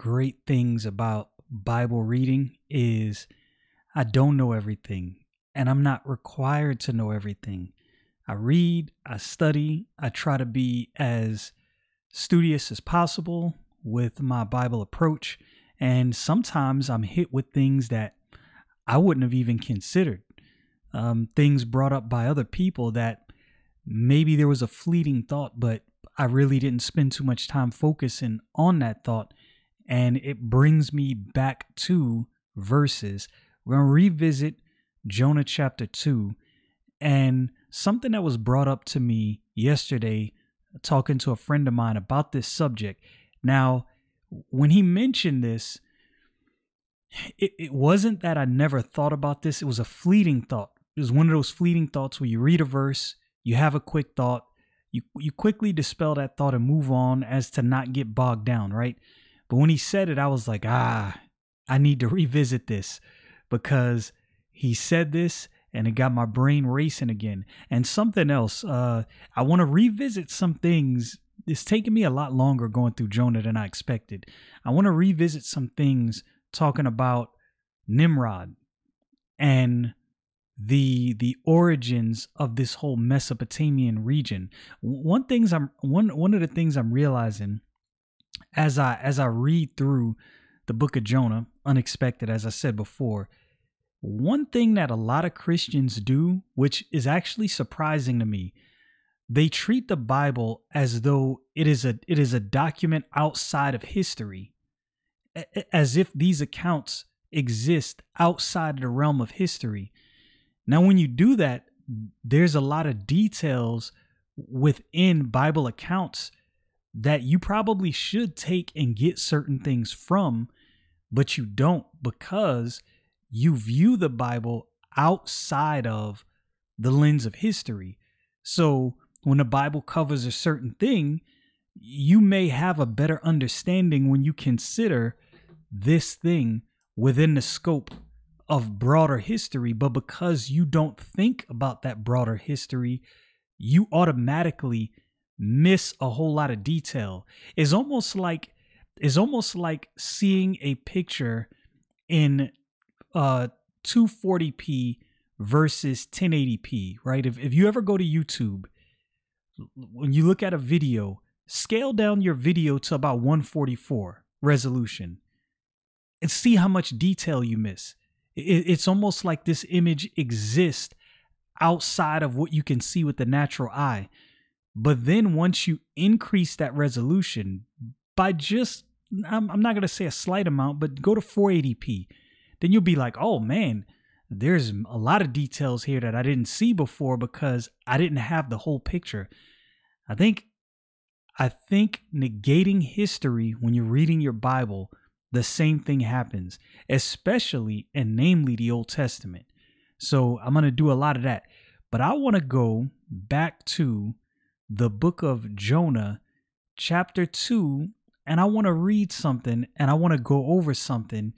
Great things about Bible reading is I don't know everything and I'm not required to know everything. I read, I study, I try to be as studious as possible with my Bible approach. And sometimes I'm hit with things that I wouldn't have even considered. Um, things brought up by other people that maybe there was a fleeting thought, but I really didn't spend too much time focusing on that thought. And it brings me back to verses. We're going to revisit Jonah chapter 2. And something that was brought up to me yesterday, talking to a friend of mine about this subject. Now, when he mentioned this, it, it wasn't that I never thought about this, it was a fleeting thought. It was one of those fleeting thoughts where you read a verse, you have a quick thought, you you quickly dispel that thought and move on as to not get bogged down, right? But when he said it, I was like, ah, I need to revisit this because he said this and it got my brain racing again. And something else, uh, I want to revisit some things. It's taken me a lot longer going through Jonah than I expected. I want to revisit some things talking about Nimrod and the the origins of this whole Mesopotamian region. One things I'm one one of the things I'm realizing as I as I read through the book of Jonah, unexpected as I said before, one thing that a lot of Christians do, which is actually surprising to me, they treat the Bible as though it is a it is a document outside of history, as if these accounts exist outside of the realm of history. Now, when you do that, there's a lot of details within Bible accounts that you probably should take and get certain things from, but you don't because you view the Bible outside of the lens of history. So when the Bible covers a certain thing, you may have a better understanding when you consider this thing within the scope of broader history, but because you don't think about that broader history, you automatically miss a whole lot of detail. It's almost like it's almost like seeing a picture in uh 240p versus 1080p, right? If if you ever go to YouTube, when you look at a video, scale down your video to about 144 resolution and see how much detail you miss it's almost like this image exists outside of what you can see with the natural eye. But then once you increase that resolution by just, I'm, I'm not going to say a slight amount, but go to 480p, then you'll be like, oh man, there's a lot of details here that I didn't see before because I didn't have the whole picture. I think I think negating history when you're reading your Bible the same thing happens, especially and namely the Old Testament. So I'm going to do a lot of that. But I want to go back to the book of Jonah, chapter 2, and I want to read something and I want to go over something.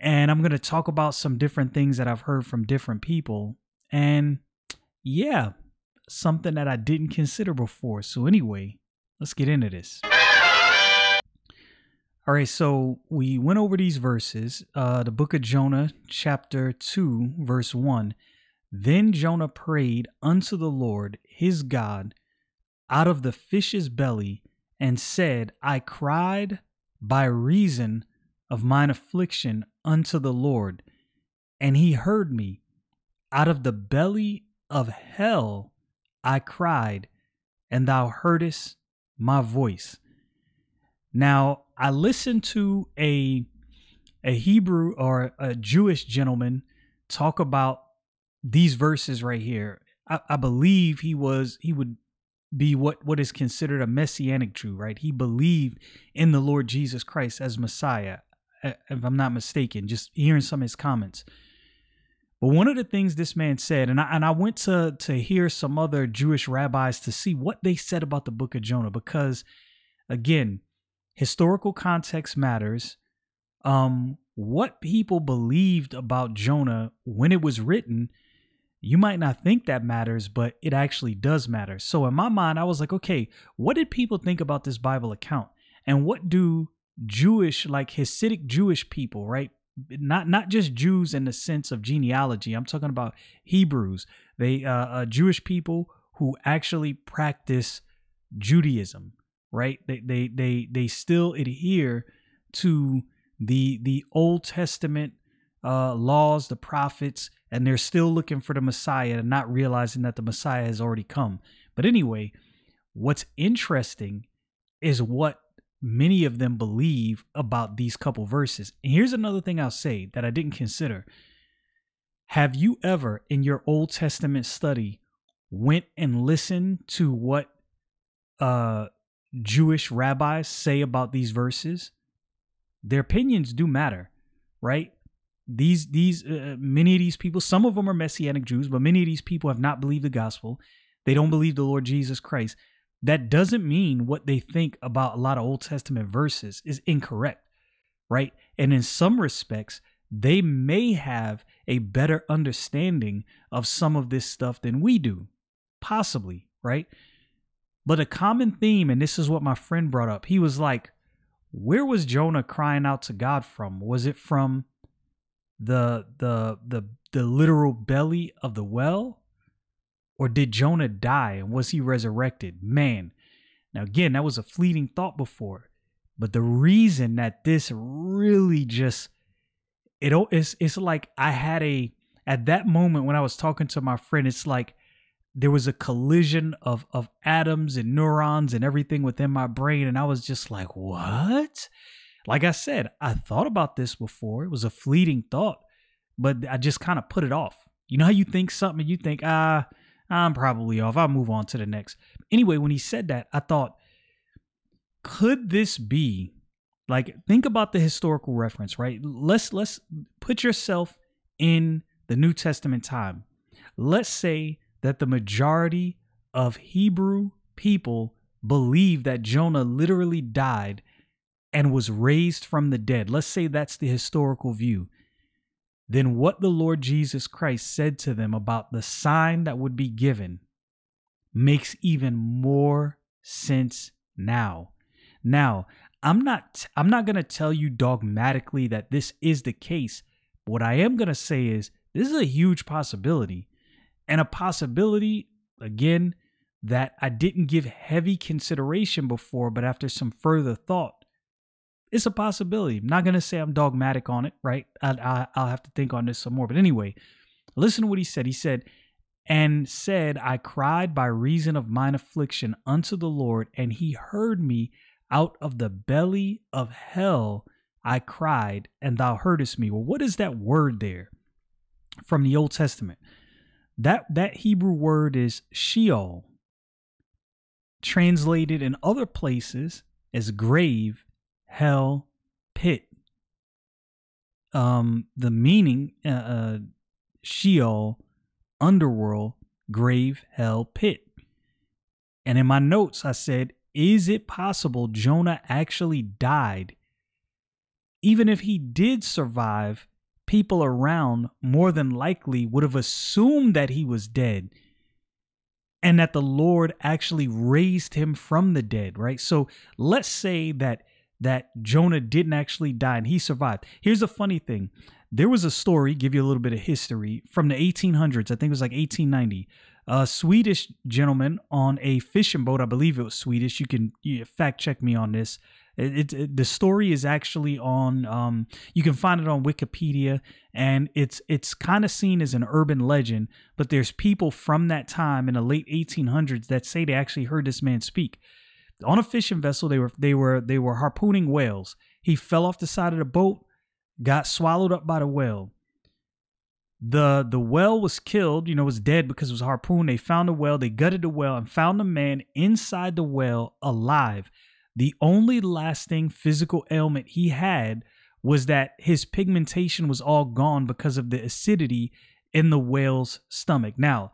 And I'm going to talk about some different things that I've heard from different people. And yeah, something that I didn't consider before. So, anyway, let's get into this. All right, so we went over these verses. Uh, the book of Jonah, chapter 2, verse 1. Then Jonah prayed unto the Lord his God out of the fish's belly and said, I cried by reason of mine affliction unto the Lord, and he heard me. Out of the belly of hell I cried, and thou heardest my voice. Now, I listened to a a Hebrew or a Jewish gentleman talk about these verses right here. I, I believe he was he would be what what is considered a messianic Jew, right? He believed in the Lord Jesus Christ as Messiah, if I'm not mistaken. Just hearing some of his comments. But one of the things this man said, and I and I went to to hear some other Jewish rabbis to see what they said about the book of Jonah, because again, historical context matters. Um, what people believed about Jonah when it was written you might not think that matters, but it actually does matter. So in my mind, I was like, okay, what did people think about this Bible account? And what do Jewish, like Hasidic Jewish people, right? Not not just Jews in the sense of genealogy. I'm talking about Hebrews. They uh, uh Jewish people who actually practice Judaism, right? They they they they still adhere to the the Old Testament uh, laws, the prophets, and they're still looking for the Messiah and not realizing that the Messiah has already come. But anyway, what's interesting is what many of them believe about these couple verses. And here's another thing I'll say that I didn't consider. Have you ever in your Old Testament study went and listened to what uh Jewish rabbis say about these verses? Their opinions do matter, right? These these uh, many of these people some of them are messianic jews but many of these people have not believed the gospel. They don't believe the lord jesus christ. That doesn't mean what they think about a lot of old testament verses is incorrect right? And in some respects they may have a better understanding of some of this stuff than we do possibly right? But a common theme and this is what my friend brought up he was like where was jonah crying out to god from? Was it from the the the the literal belly of the well? Or did Jonah die and was he resurrected? Man now again that was a fleeting thought before but the reason that this really just it it's it's like I had a at that moment when I was talking to my friend it's like there was a collision of of atoms and neurons and everything within my brain and I was just like what like I said, I thought about this before. It was a fleeting thought, but I just kind of put it off. You know how you think something you think, ah, I'm probably off. I'll move on to the next. Anyway, when he said that, I thought, could this be like think about the historical reference, right? Let's let's put yourself in the New Testament time. Let's say that the majority of Hebrew people believe that Jonah literally died and was raised from the dead, let's say that's the historical view, then what the Lord Jesus Christ said to them about the sign that would be given makes even more sense now. Now, I'm not I'm not going to tell you dogmatically that this is the case. What I am going to say is this is a huge possibility. And a possibility again that I didn't give heavy consideration before, but after some further thought it's a possibility. I'm not going to say I'm dogmatic on it, right? I, I, will have to think on this some more. But anyway, listen to what he said. He said, And said, I cried by reason of mine affliction unto the Lord, and he heard me out of the belly of hell. I cried, and thou heardest me. Well, what is that word there from the Old Testament? That that Hebrew word is Sheol, translated in other places as grave hell, pit. Um, the meaning, uh, uh, Sheol, underworld, grave, hell, pit. And in my notes, I said, is it possible Jonah actually died? Even if he did survive, people around more than likely would have assumed that he was dead and that the Lord actually raised him from the dead, right? So let's say that that Jonah didn't actually die and he survived. Here's a funny thing. There was a story, give you a little bit of history, from the 1800s. I think it was like 1890. A Swedish gentleman on a fishing boat, I believe it was Swedish. You can you fact check me on this. It, it, the story is actually on um, you can find it on wikipedia and it's it's kind of seen as an urban legend but there's people from that time in the late 1800s that say they actually heard this man speak on a fishing vessel. They were they were they were harpooning whales. He fell off the side of the boat, got swallowed up by the whale. the the whale was killed you know was dead because it was harpooned they found the whale, they gutted the whale and found the man inside the whale alive the only lasting physical ailment he had was that his pigmentation was all gone because of the acidity in the whale's stomach now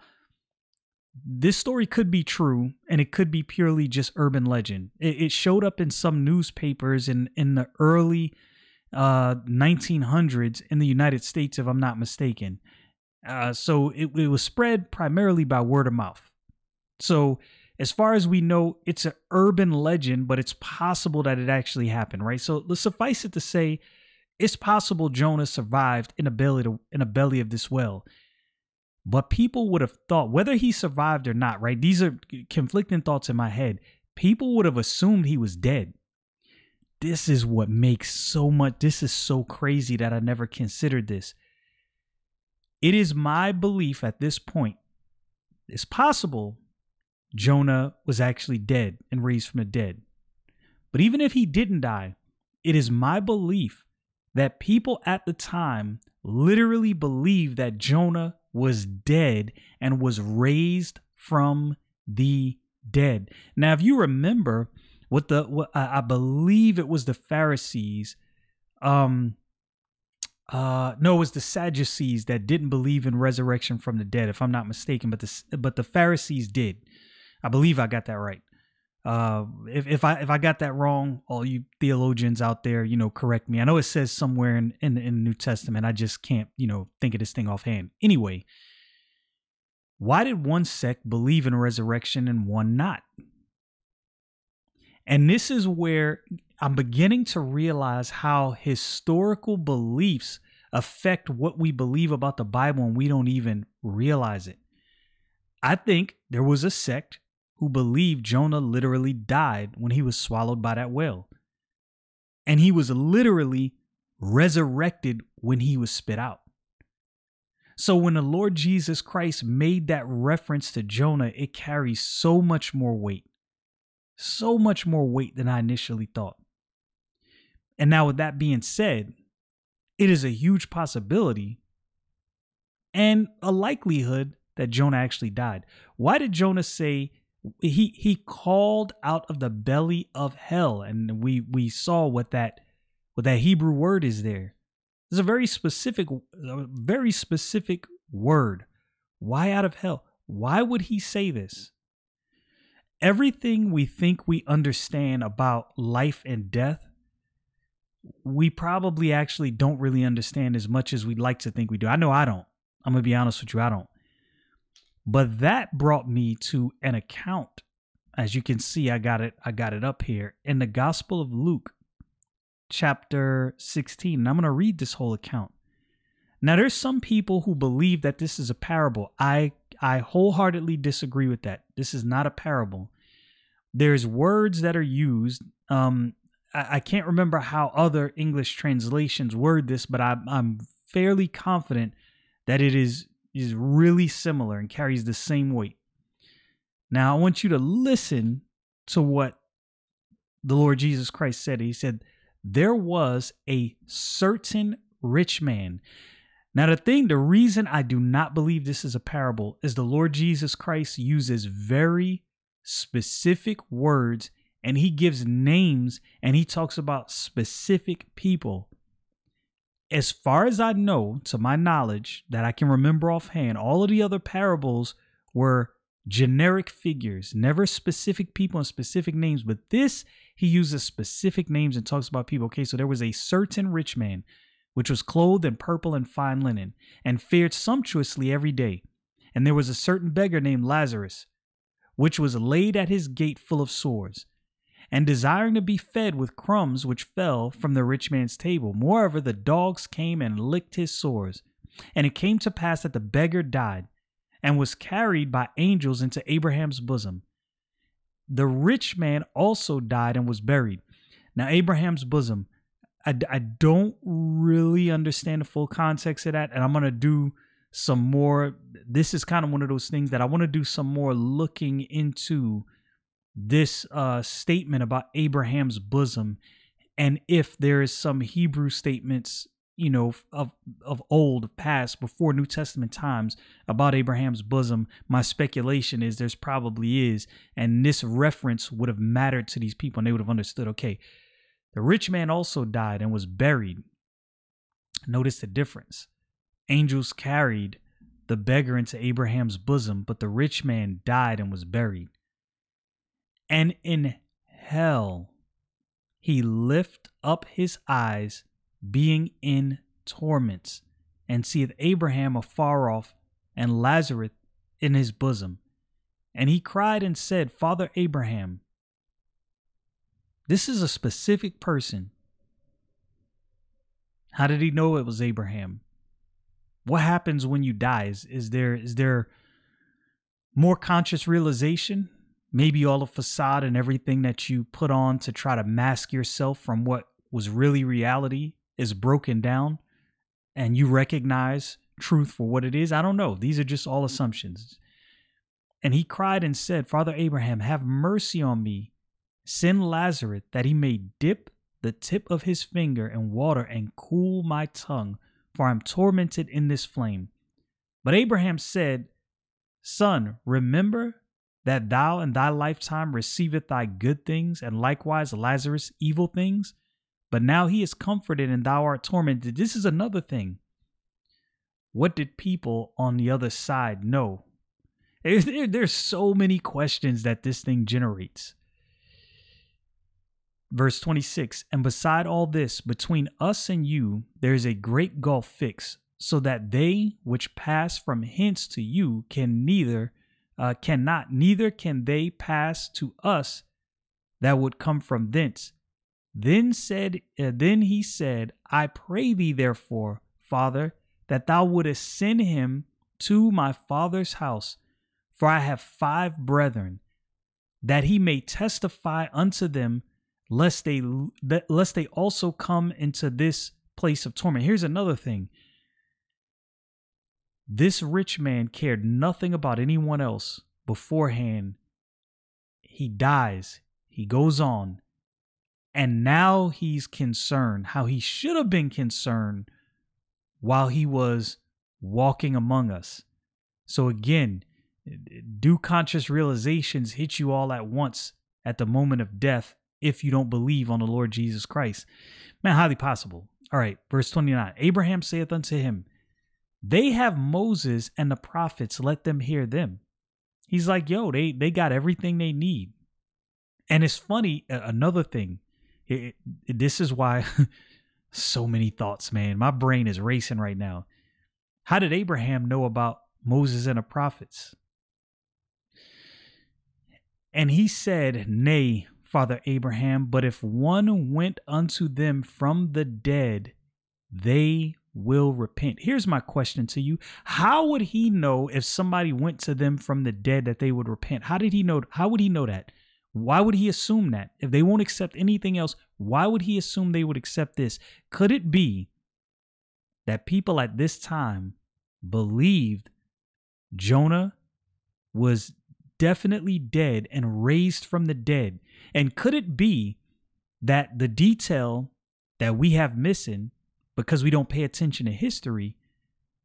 this story could be true and it could be purely just urban legend it, it showed up in some newspapers in in the early uh, 1900s in the United States, if I'm not mistaken. Uh, so it, it was spread primarily by word of mouth. So as far as we know, it's an urban legend, but it's possible that it actually happened, right? So suffice it to say, it's possible Jonah survived in a belly to, in a belly of this well. But people would have thought, whether he survived or not, right? These are conflicting thoughts in my head. People would have assumed he was dead this is what makes so much this is so crazy that I never considered this. It is my belief at this point, it's possible Jonah was actually dead and raised from the dead. But even if he didn't die, it is my belief that people at the time literally believed that Jonah was dead and was raised from the dead. Now, if you remember, what the what I, I believe it was the Pharisees um uh no it was the sadducees that didn't believe in resurrection from the dead if i'm not mistaken but the but the pharisees did i believe i got that right uh if, if i if i got that wrong all you theologians out there you know correct me. I know it says somewhere in in, in the new testament. I just can't you know think of this thing offhand. Anyway why did one sect believe in resurrection and one not? And this is where I'm beginning to realize how historical beliefs affect what we believe about the Bible and we don't even realize it. I think there was a sect who believed Jonah literally died when he was swallowed by that whale. And he was literally resurrected when he was spit out. So when the Lord Jesus Christ made that reference to Jonah, it carries so much more weight so much more weight than I initially thought. And now, with that being said, it is a huge possibility and a likelihood that Jonah actually died. Why did Jonah say he he called out of the belly of hell? And we we saw what that what that Hebrew word is there. It's a very specific, a very specific word. Why out of hell? Why would he say this? everything we think we understand about life and death, we probably actually don't really understand as much as we'd like to think we do. I know I don't. I'm to be honest with you, I don't. But that brought me to an account. As you can see, I got it I got it up here in the Gospel of Luke chapter 16. And I'm going to read this whole account. Now there's some people who believe that this is a parable. I I wholeheartedly disagree with that. This is not a parable. There's words that are used. Um, I, I can't remember how other English translations word this, but I, I'm fairly confident that it is is really similar and carries the same weight. Now I want you to listen to what the Lord Jesus Christ said. He said, There was a certain rich man. Now, the thing, the reason I do not believe this is a parable is the Lord Jesus Christ uses very specific words and he gives names and he talks about specific people. As far as I know, to my knowledge, that I can remember offhand, all of the other parables were generic figures, never specific people and specific names. But this, he uses specific names and talks about people. Okay, so there was a certain rich man which was clothed in purple and fine linen, and fared sumptuously every day. And there was a certain beggar named Lazarus, which was laid at his gate full of sores, and desiring to be fed with crumbs which fell from the rich man's table. Moreover, the dogs came and licked his sores. And it came to pass that the beggar died, and was carried by angels into Abraham's bosom. The rich man also died and was buried. Now, Abraham's bosom I, I don't really understand the full context of that. And I'm going to do some more. This is kind of one of those things that I want to do some more looking into this uh, statement about Abraham's bosom and if there is some Hebrew statements you know, of of old past before New Testament times about Abraham's bosom, my speculation is there's probably is, and this reference would have mattered to these people, and they would have understood. Okay, the rich man also died and was buried. Notice the difference. Angels carried the beggar into Abraham's bosom, but the rich man died and was buried. And in hell he lift up his eyes, being in torments, and seeth Abraham afar off, and Lazarus in his bosom. And he cried and said, Father Abraham, this is a specific person. How did he know it was Abraham? What happens when you die? Is, is there is there more conscious realization? Maybe all the facade and everything that you put on to try to mask yourself from what was really reality is broken down and you recognize truth for what it is. I don't know. These are just all assumptions. And he cried and said, Father Abraham, have mercy on me Send Lazarus that he may dip the tip of his finger in water and cool my tongue, for I am tormented in this flame. But Abraham said, Son, remember that thou in thy lifetime receiveth thy good things, and likewise Lazarus evil things. But now he is comforted, and thou art tormented. This is another thing. What did people on the other side know? There's so many questions that this thing generates. Verse 26 And beside all this, between us and you, there is a great gulf fixed, so that they which pass from hence to you can neither, uh, cannot, neither can they pass to us that would come from thence. Then said, uh, then he said, I pray thee, therefore, Father, that thou wouldest send him to my father's house, for I have five brethren, that he may testify unto them lest they lest they also come into this place of torment. Here's another thing. This rich man cared nothing about anyone else beforehand. He dies. He goes on. And now he's concerned how he should have been concerned while he was walking among us. So again, do conscious realizations hit you all at once at the moment of death if you don't believe on the Lord Jesus Christ. Man, highly possible. All right, verse 29 Abraham saith unto him, They have Moses and the prophets, let them hear them. He's like, Yo, they, they got everything they need. And it's funny, another thing, it, it, this is why so many thoughts, man. My brain is racing right now. How did Abraham know about Moses and the prophets? And he said, Nay, Father Abraham, but if one went unto them from the dead, they will repent. Here's my question to you. How would he know if somebody went to them from the dead that they would repent? How did he know how would he know that? Why would he assume that? If they won't accept anything else, why would he assume they would accept this? Could it be that people at this time believed Jonah was definitely dead and raised from the dead? And could it be that the detail that we have missing because we don't pay attention to history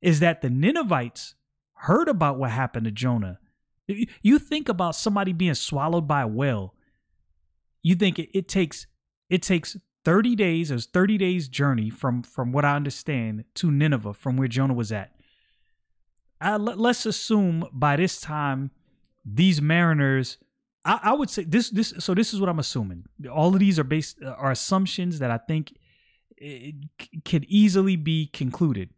is that the Ninevites heard about what happened to Jonah? You think about somebody being swallowed by a whale. You think it, it takes it takes 30 days, it's 30 days journey from from what I understand to Nineveh from where Jonah was at. Let, let's assume by this time these mariners I, I, would say this this so this is what i'm assuming all of these are based are assumptions that i think could easily be concluded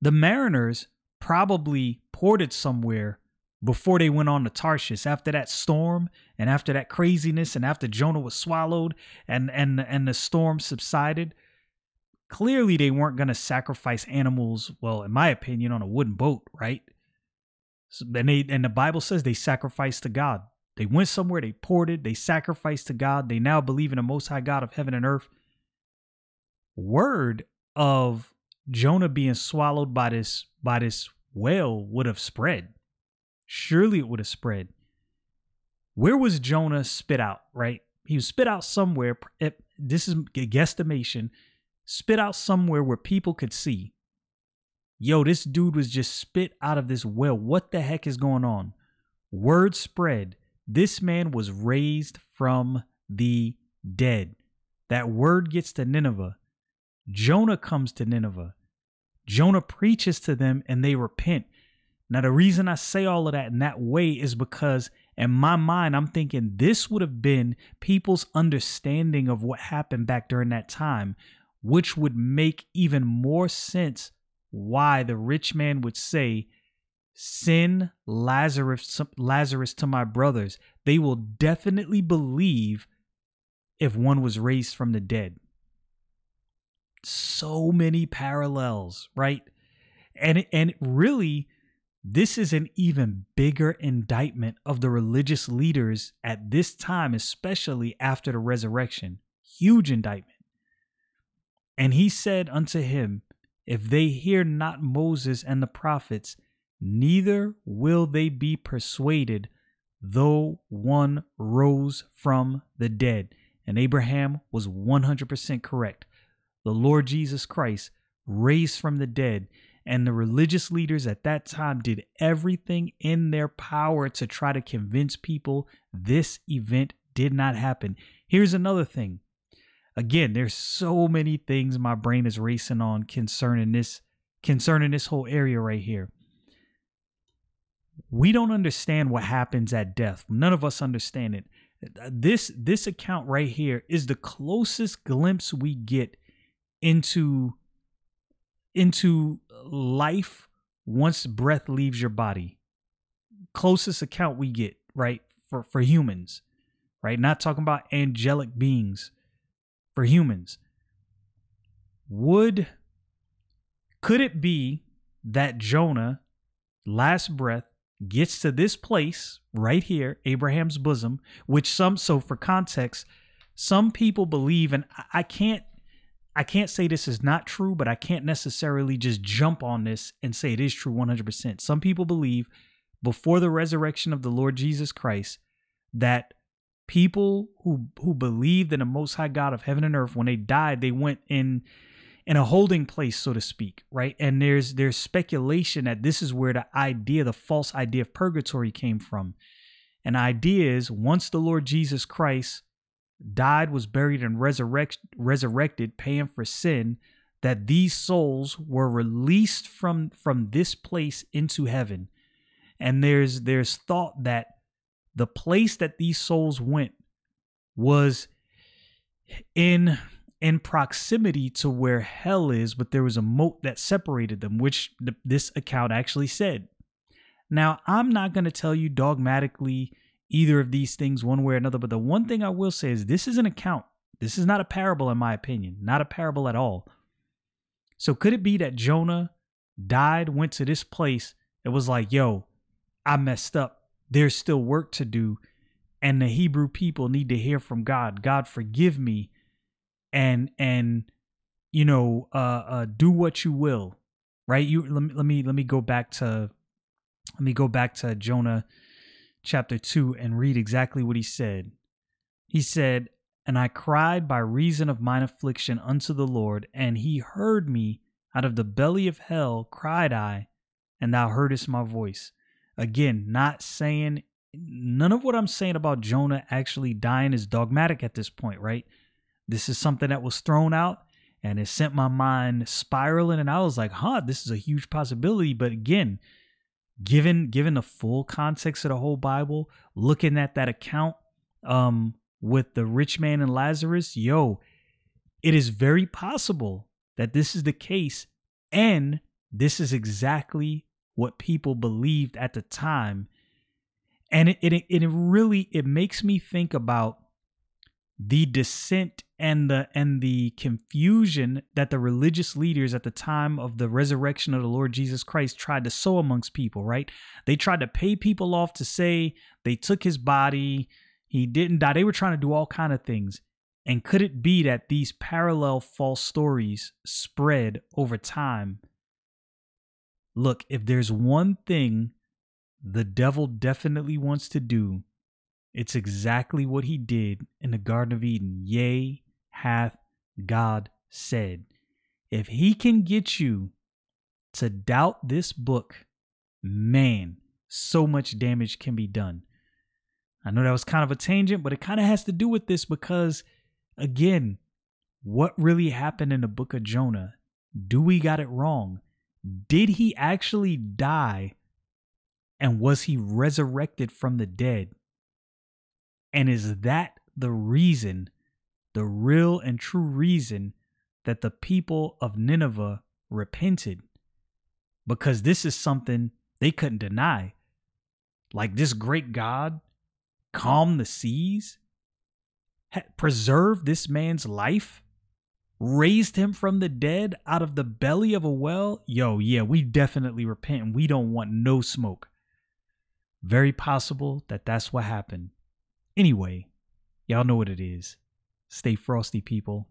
the mariners probably ported somewhere before they went on to tarshish after that storm and after that craziness and after jonah was swallowed and and and the storm subsided clearly they weren't going to sacrifice animals well in my opinion on a wooden boat right and they and the Bible says they sacrificed to God. They went somewhere, they ported, they sacrificed to God. They now believe in the most high God of heaven and earth. Word of Jonah being swallowed by this by this whale would have spread. Surely it would have spread. Where was Jonah spit out, right? He was spit out somewhere. Eh, this is a guesstimation. spit out somewhere where people could see. Yo, this dude was just spit out of this well. What the heck is going on? Word spread. This man was raised from the dead. That word gets to Nineveh. Jonah comes to Nineveh. Jonah preaches to them and they repent. Now, the reason I say all of that in that way is because in my mind, I'm thinking this would have been people's understanding of what happened back during that time, which would make even more sense why the rich man would say, Send Lazarus, Lazarus to my brothers. They will definitely believe if one was raised from the dead. So many parallels, right? And and really this is an even bigger indictment of the religious leaders at this time, especially after the resurrection. Huge indictment. And he said unto him, If they hear not Moses and the prophets, neither will they be persuaded, though one rose from the dead. And Abraham was 100% correct. The Lord Jesus Christ raised from the dead and the religious leaders at that time did everything in their power to try to convince people this event did not happen. Here's another thing. Again, there's so many things my brain is racing on concerning this concerning this whole area right here. We don't understand what happens at death. None of us understand it. This this account right here is the closest glimpse we get into into life once breath leaves your body. Closest account we get, right? For for humans, right? Not talking about angelic beings. For humans. Would could it be that Jonah last breath gets to this place right here, Abraham's bosom, which some so for context, some people believe and I can't I can't say this is not true, but I can't necessarily just jump on this and say it is true 100%. Some people believe before the resurrection of the Lord Jesus Christ that people who who believed in the most high God of heaven and earth when they died they went in in a holding place so to speak right and there's there's speculation that this is where the idea the false idea of purgatory came from an idea is once the Lord Jesus Christ died, was buried, and resurrect, resurrected, paying for sin, that these souls were released from from this place into heaven. And there's there's thought that the place that these souls went was in in proximity to where hell is, but there was a moat that separated them, which th- this account actually said. Now, I'm not going to tell you dogmatically either of these things one way or another. But the one thing I will say is this is an account. This is not a parable, in my opinion, not a parable at all. So could it be that Jonah died, went to this place, it was like, yo, I messed up. There's still work to do. And the Hebrew people need to hear from God. God, forgive me. And, and, you know, uh, uh, do what you will. Right. You let me, let me, let me go back to, let me go back to Jonah chapter 2 and read exactly what he said. He said, And I cried by reason of mine affliction unto the Lord, and he heard me out of the belly of hell, cried I, and thou heardest my voice. Again, not saying none of what I'm saying about Jonah actually dying is dogmatic at this point, right? This is something that was thrown out and it sent my mind spiraling, and I was like, huh, this is a huge possibility. But again, given given the full context of the whole Bible, looking at that account um with the rich man and Lazarus, yo, it is very possible that this is the case and this is exactly what people believed at the time. And it, it, it really it makes me think about the dissent and the and the confusion that the religious leaders at the time of the resurrection of the Lord Jesus Christ tried to sow amongst people, right? They tried to pay people off to say they took his body, he didn't die. They were trying to do all kind of things. And could it be that these parallel false stories spread over time? Look, if there's one thing the devil definitely wants to do, it's exactly what he did in the Garden of Eden. Yea, hath God said. If he can get you to doubt this book, man, so much damage can be done. I know that was kind of a tangent, but it kind of has to do with this because, again, what really happened in the book of Jonah? Do we got it wrong? Did he actually die? And was he resurrected from the dead? And is that the reason, the real and true reason, that the people of Nineveh repented? Because this is something they couldn't deny. Like this great God calmed the seas, preserved this man's life, raised him from the dead out of the belly of a well. Yo, yeah, we definitely repent and we don't want no smoke. Very possible that that's what happened. Anyway, y'all know what it is. Stay frosty, people.